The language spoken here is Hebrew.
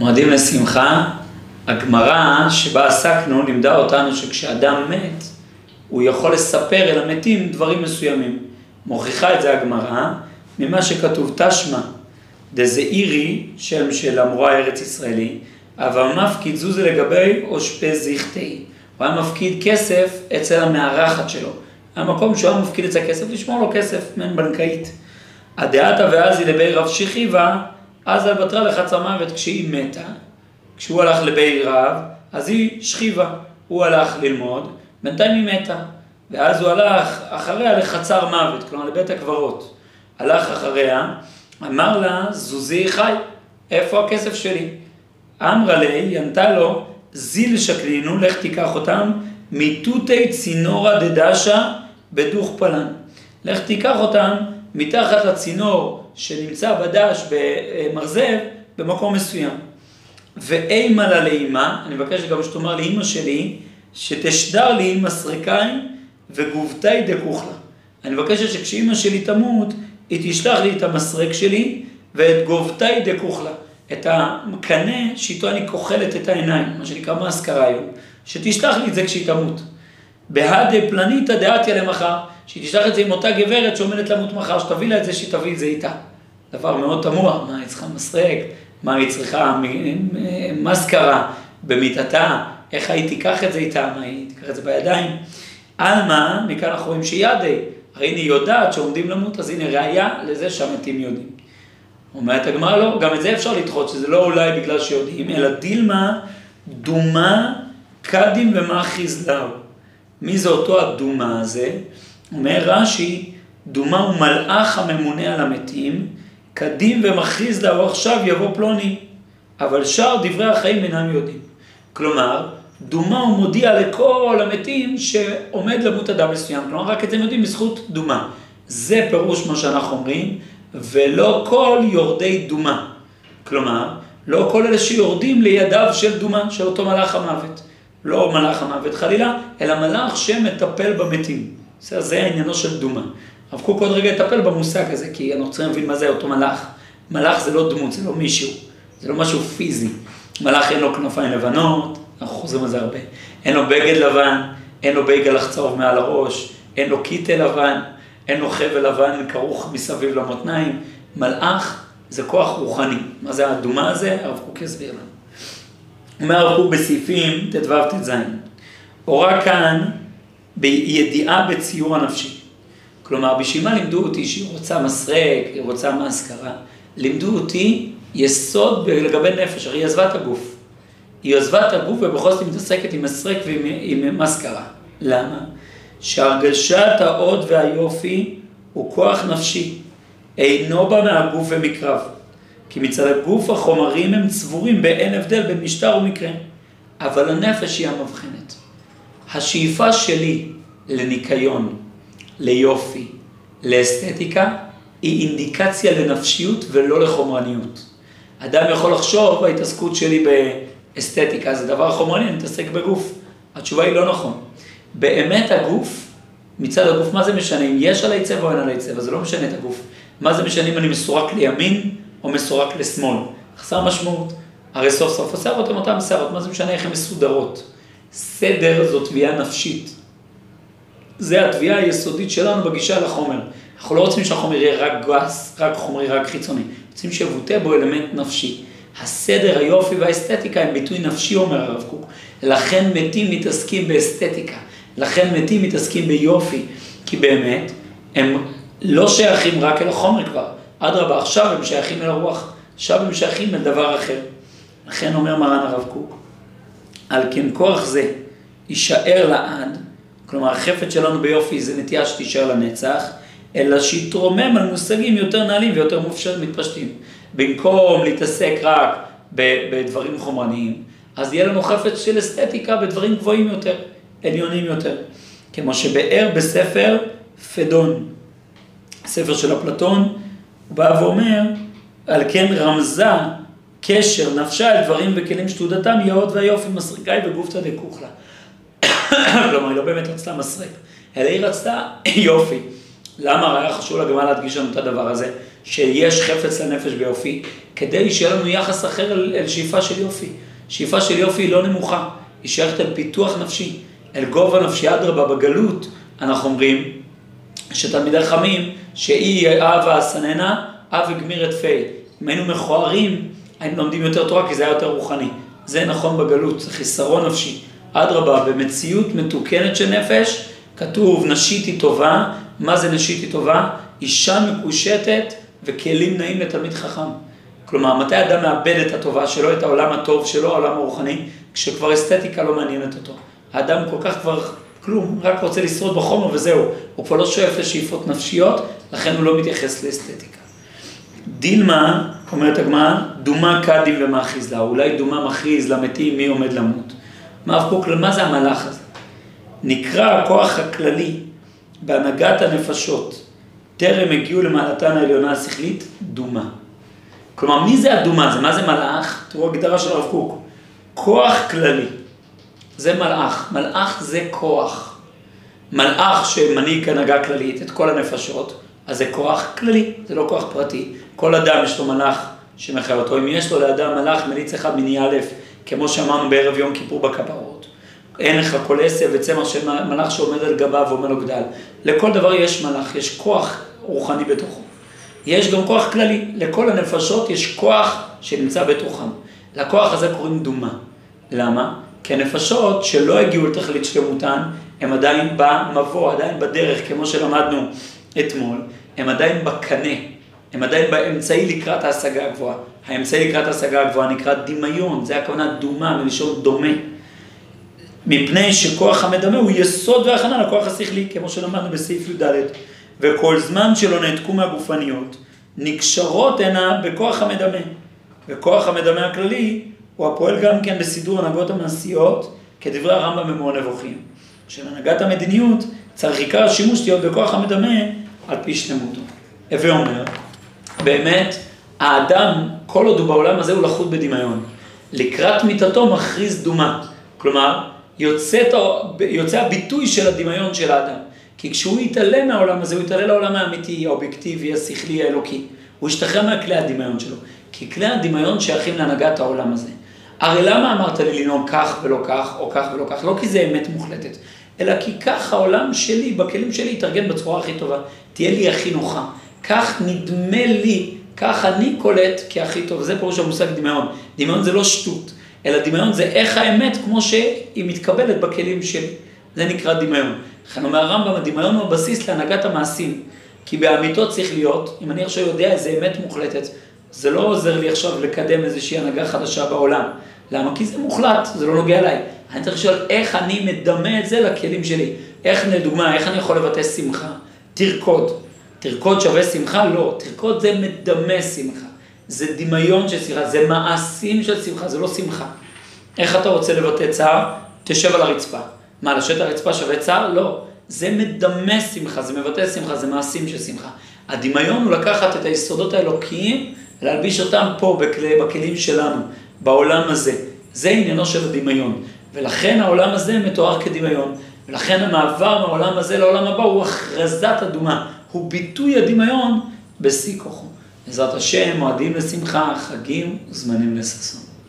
מועדים לשמחה, הגמרא שבה עסקנו לימדה אותנו שכשאדם מת, הוא יכול לספר אל המתים דברים מסוימים. מוכיחה את זה הגמרא ממה שכתוב תשמע, דזעירי, שם של המורה הארץ ישראלי, אבל מפקיד זוזה לגבי אושפז זיכתי. הוא היה מפקיד כסף אצל המארחת שלו. המקום שהוא היה מפקיד אצל הכסף, לשמור לו כסף מעין בנקאית. הדעתה ואזי לבי רב שכיבה, אז על בתרה לחצה מוות כשהיא מתה, כשהוא הלך לבי רב, אז היא שכיבה, הוא הלך ללמוד, בינתיים היא מתה. ואז הוא הלך אחריה לחצר מוות, כלומר לבית הקברות. הלך אחריה, אמר לה, זוזי חי, איפה הכסף שלי? אמרה לי, היא ענתה לו, זיל שקלינו, לך תיקח אותם, מיטוטי צינורה דדשה בדוך פלן. לך תיקח אותם מתחת לצינור שנמצא בדש במרזב במקום מסוים. ואימה לה לאימה, אני מבקש גם שתאמר לאימא שלי, שתשדר לי מסרקיים וגובתי דכוכלה. אני מבקשת שכשאימא שלי תמות, היא תשלח לי את המסרק שלי ואת גובתי דכוכלה. את המקנה שאיתו אני כוחלת את העיניים, מה שנקרא מאסקרה היום, שתשלח לי את זה כשהיא תמות. בהדה פלניתא דעתיה למחר, שהיא תשלח את זה עם אותה גברת שעומדת למות מחר, שתביא לה את זה, שהיא תביא את זה איתה. דבר מאוד תמוה, מה היא צריכה מסרק, מה היא צריכה מסקרה במיטתה, איך היא תיקח את זה איתה, מה היא תיקח את זה בידיים. עלמא, מכאן אנחנו רואים שידי, הרי הנה היא יודעת שעומדים למות, אז הנה ראיה לזה שהמתים יודעים. אומרת הגמרא לא, גם את זה אפשר לדחות, שזה לא אולי בגלל שיודעים, אלא דילמה דומה קדים ומאחיז לאו. מי זה אותו הדומה הזה? אומר רש"י, דומה הוא מלאך הממונה על המתים, קדים ומכריז לאו עכשיו יבוא פלוני, אבל שאר דברי החיים אינם יודעים. כלומר, דומה הוא מודיע לכל המתים שעומד למות אדם מסוים, כלומר רק את זה הם יודעים בזכות דומה. זה פירוש מה שאנחנו אומרים, ולא כל יורדי דומה. כלומר, לא כל אלה שיורדים לידיו של דומה, של אותו מלאך המוות. לא מלאך המוות חלילה, אלא מלאך שמטפל במתים. זה, זה העניינו של דומה. הרב קוק עוד רגע יטפל במושג הזה, כי אנחנו צריכים להבין מה זה אותו מלאך. מלאך זה לא דמות, זה לא מישהו, זה לא משהו פיזי. מלאך אין לו כנפיים לבנות, אנחנו חוזרים על זה הרבה. אין לו בגד לבן, אין לו בגד צהוב מעל הראש, אין לו קיטל לבן, אין לו חבל לבן כרוך מסביב למותניים. מלאך זה כוח רוחני. מה זה האדומה הזה? הרב קוק יסביר לנו. אומר הרב קוק בסעיפים ט"ו ט"ז. הורה כאן בידיעה בציור הנפשי. כלומר, בשביל מה לימדו אותי שהיא רוצה מסרק, היא רוצה מאזכרה? לימדו אותי יסוד לגבי נפש, הרי היא עזבה את הגוף. היא עזבה את הגוף ובכל זאת היא מתעסקת עם מסרק ועם מאזכרה. למה? שהרגשת האות והיופי הוא כוח נפשי, אינו בא מהגוף ומקרב. כי מצד הגוף החומרים הם צבורים באין הבדל בין משטר ומקרה. אבל הנפש היא המבחנת. השאיפה שלי לניקיון, ליופי, לאסתטיקה, היא אינדיקציה לנפשיות ולא לחומרניות. אדם יכול לחשוב, ההתעסקות שלי באסתטיקה זה דבר חומרני, אני מתעסק בגוף. התשובה היא לא נכון. באמת הגוף, מצד הגוף, מה זה משנה אם יש עלי צבע או אין עלי צבע, זה לא משנה את הגוף. מה זה משנה אם אני מסורק לימין או מסורק לשמאל? חסר משמעות. הרי סוף סוף השערות הן אותן שערות, מה זה משנה איך הן מסודרות? סדר זו תביעה נפשית. זה התביעה היסודית שלנו בגישה לחומר. אנחנו לא רוצים שהחומר יהיה רק גס, רק חומרי, רק חיצוני. רוצים שיבוטא בו אלמנט נפשי. הסדר, היופי והאסתטיקה הם ביטוי נפשי, אומר הרב קוק. לכן מתים מתעסקים באסתטיקה. לכן מתים מתעסקים ביופי. כי באמת, הם לא שייכים רק אל החומר כבר. אדרבה, עכשיו הם שייכים אל הרוח. עכשיו הם שייכים אל דבר אחר. לכן אומר מרן הרב קוק, על כן כוח זה יישאר לעד, כלומר החפץ שלנו ביופי זה נטייה שתישאר לנצח, אלא שיתרומם על מושגים יותר נעלים ויותר מתפשטים. במקום להתעסק רק בדברים חומרניים, אז יהיה לנו חפץ של אסתטיקה בדברים גבוהים יותר, עליונים יותר. כמו שבאר בספר פדון, ספר של אפלטון, הוא בא ואומר, על כן רמזה קשר נפשה אל דברים וכלים שתודתם יאות והיופי מסריקאי וגופתא דקוכלה. כלומר, היא לא באמת רצתה מסריק, אלא היא רצתה יופי. למה היה חשוב לגמל להדגיש לנו את הדבר הזה? שיש חפץ לנפש ביופי, כדי שיהיה לנו יחס אחר אל, אל שאיפה של יופי. שאיפה של יופי היא לא נמוכה, היא שייכת אל פיתוח נפשי, אל גובה נפשי, אדרבה, בגלות, אנחנו אומרים שתלמידי חכמים, שאי אהבה סננה, אב הגמיר את פי. אם היינו מכוערים, היינו לומדים יותר תורה כי זה היה יותר רוחני. זה נכון בגלות, זה חיסרון נפשי. אדרבה, במציאות מתוקנת של נפש, כתוב נשית היא טובה, מה זה נשית היא טובה? אישה מקושטת וכלים נעים לתלמיד חכם. כלומר, מתי אדם מאבד את הטובה שלו, את העולם הטוב שלו, העולם הרוחני, כשכבר אסתטיקה לא מעניינת אותו. האדם כל כך כבר כלום, רק רוצה לשרוד בחומר וזהו. הוא כבר לא שואף לשאיפות נפשיות, לכן הוא לא מתייחס לאסתטיקה. דילמה, אומרת הגמרא, דומה קדים ומכריז לה, אולי דומה מכריז למתים מי עומד למות. מה הרב קוק, מה זה המלאך הזה? נקרא הכוח הכללי בהנהגת הנפשות, טרם הגיעו למעלתן העליונה השכלית, דומה. כלומר, מי זה הדומה הזה? מה זה מלאך? תראו הגדרה של הרב קוק. כוח כללי. זה מלאך. מלאך זה כוח. מלאך שמנהיג הנהגה כללית את כל הנפשות, אז זה כוח כללי, זה לא כוח פרטי. כל אדם יש לו מלאך שמחיה אותו. אם יש לו לאדם מלאך מליץ אחד מני א', כמו שאמרנו בערב יום כיפור בכפרות. אין לך כל עשב וצמח של מלאך שעומד על גביו ואומר לו גדל. לכל דבר יש מלאך, יש כוח רוחני בתוכו. יש גם כוח כללי, לכל הנפשות יש כוח שנמצא בתוכם. לכוח הזה קוראים דומה. למה? כי הנפשות שלא הגיעו לתכלית שלמותן, הם עדיין במבוא, עדיין בדרך, כמו שלמדנו אתמול, הם עדיין בקנה, הם עדיין באמצעי לקראת ההשגה הגבוהה. האמצעי לקראת ההשגה הגבוהה נקרא דמיון, זה הכוונה דומה, מלשון דומה. מפני שכוח המדמה הוא יסוד והכנה לכוח השכלי, כמו שלמדנו בסעיף י"ד. וכל זמן שלא נעתקו מהגופניות, נקשרות הנה בכוח המדמה. וכוח המדמה הכללי הוא הפועל גם כן בסידור הנהגות המעשיות, כדברי הרמב"ם במורה נבוכים. של הנהגת המדיניות צריך עיקר השימוש להיות בכוח המדמה על פי שלמותו. הווה אומר, באמת, האדם, כל עוד הוא בעולם הזה, הוא לחוט בדמיון. לקראת מיתתו מכריז דומה. כלומר, יוצא, יוצא הביטוי של הדמיון של האדם. כי כשהוא יתעלם מהעולם הזה, הוא יתעלה לעולם האמיתי, האובייקטיבי, השכלי, האלוקי. הוא ישתחרר מהכלי הדמיון שלו. כי כלי הדמיון שייכים להנהגת העולם הזה. הרי למה אמרת לי לנהוג כך ולא כך, או כך ולא כך? לא כי זה אמת מוחלטת, אלא כי כך העולם שלי, בכלים שלי, יתארגן בצורה הכי טובה. תהיה לי הכי נוחה. כך נדמה לי, כך אני קולט כהכי טוב. זה פירוש המושג דמיון. דמיון זה לא שטות, אלא דמיון זה איך האמת כמו שהיא מתקבלת בכלים שלי. זה נקרא דמיון. לכן אומר הרמב"ם, הדמיון הוא הבסיס להנהגת המעשים. כי באמיתות צריך להיות, אם אני עכשיו יודע איזה אמת מוחלטת, זה לא עוזר לי עכשיו לקדם איזושהי הנהגה חדשה בעולם. למה? כי זה מוחלט, זה לא נוגע אליי. אני צריך לשאול איך אני מדמה את זה לכלים שלי. איך, לדוגמה, איך אני יכול לבטא שמחה? תרקוד. תרקוד שווה שמחה? לא. תרקוד זה מדמה שמחה. זה דמיון של שמחה, זה מעשים של שמחה, זה לא שמחה. איך אתה רוצה לבטא צער? תשב על הרצפה. מה, לשבת על הרצפה שווה צער? לא. זה מדמה שמחה, זה מבטא שמחה, זה מעשים של שמחה. הדמיון הוא לקחת את היסודות האלוקיים, להלביש אותם פה בכלי, בכלים שלנו, בעולם הזה. זה עניינו של הדמיון. ולכן העולם הזה מתואר כדמיון. ולכן המעבר מהעולם הזה לעולם הבא הוא הכרזת אדומה. הוא ביטוי הדמיון בשיא כוחו. בעזרת השם, מועדים לשמחה, חגים וזמנים לששון.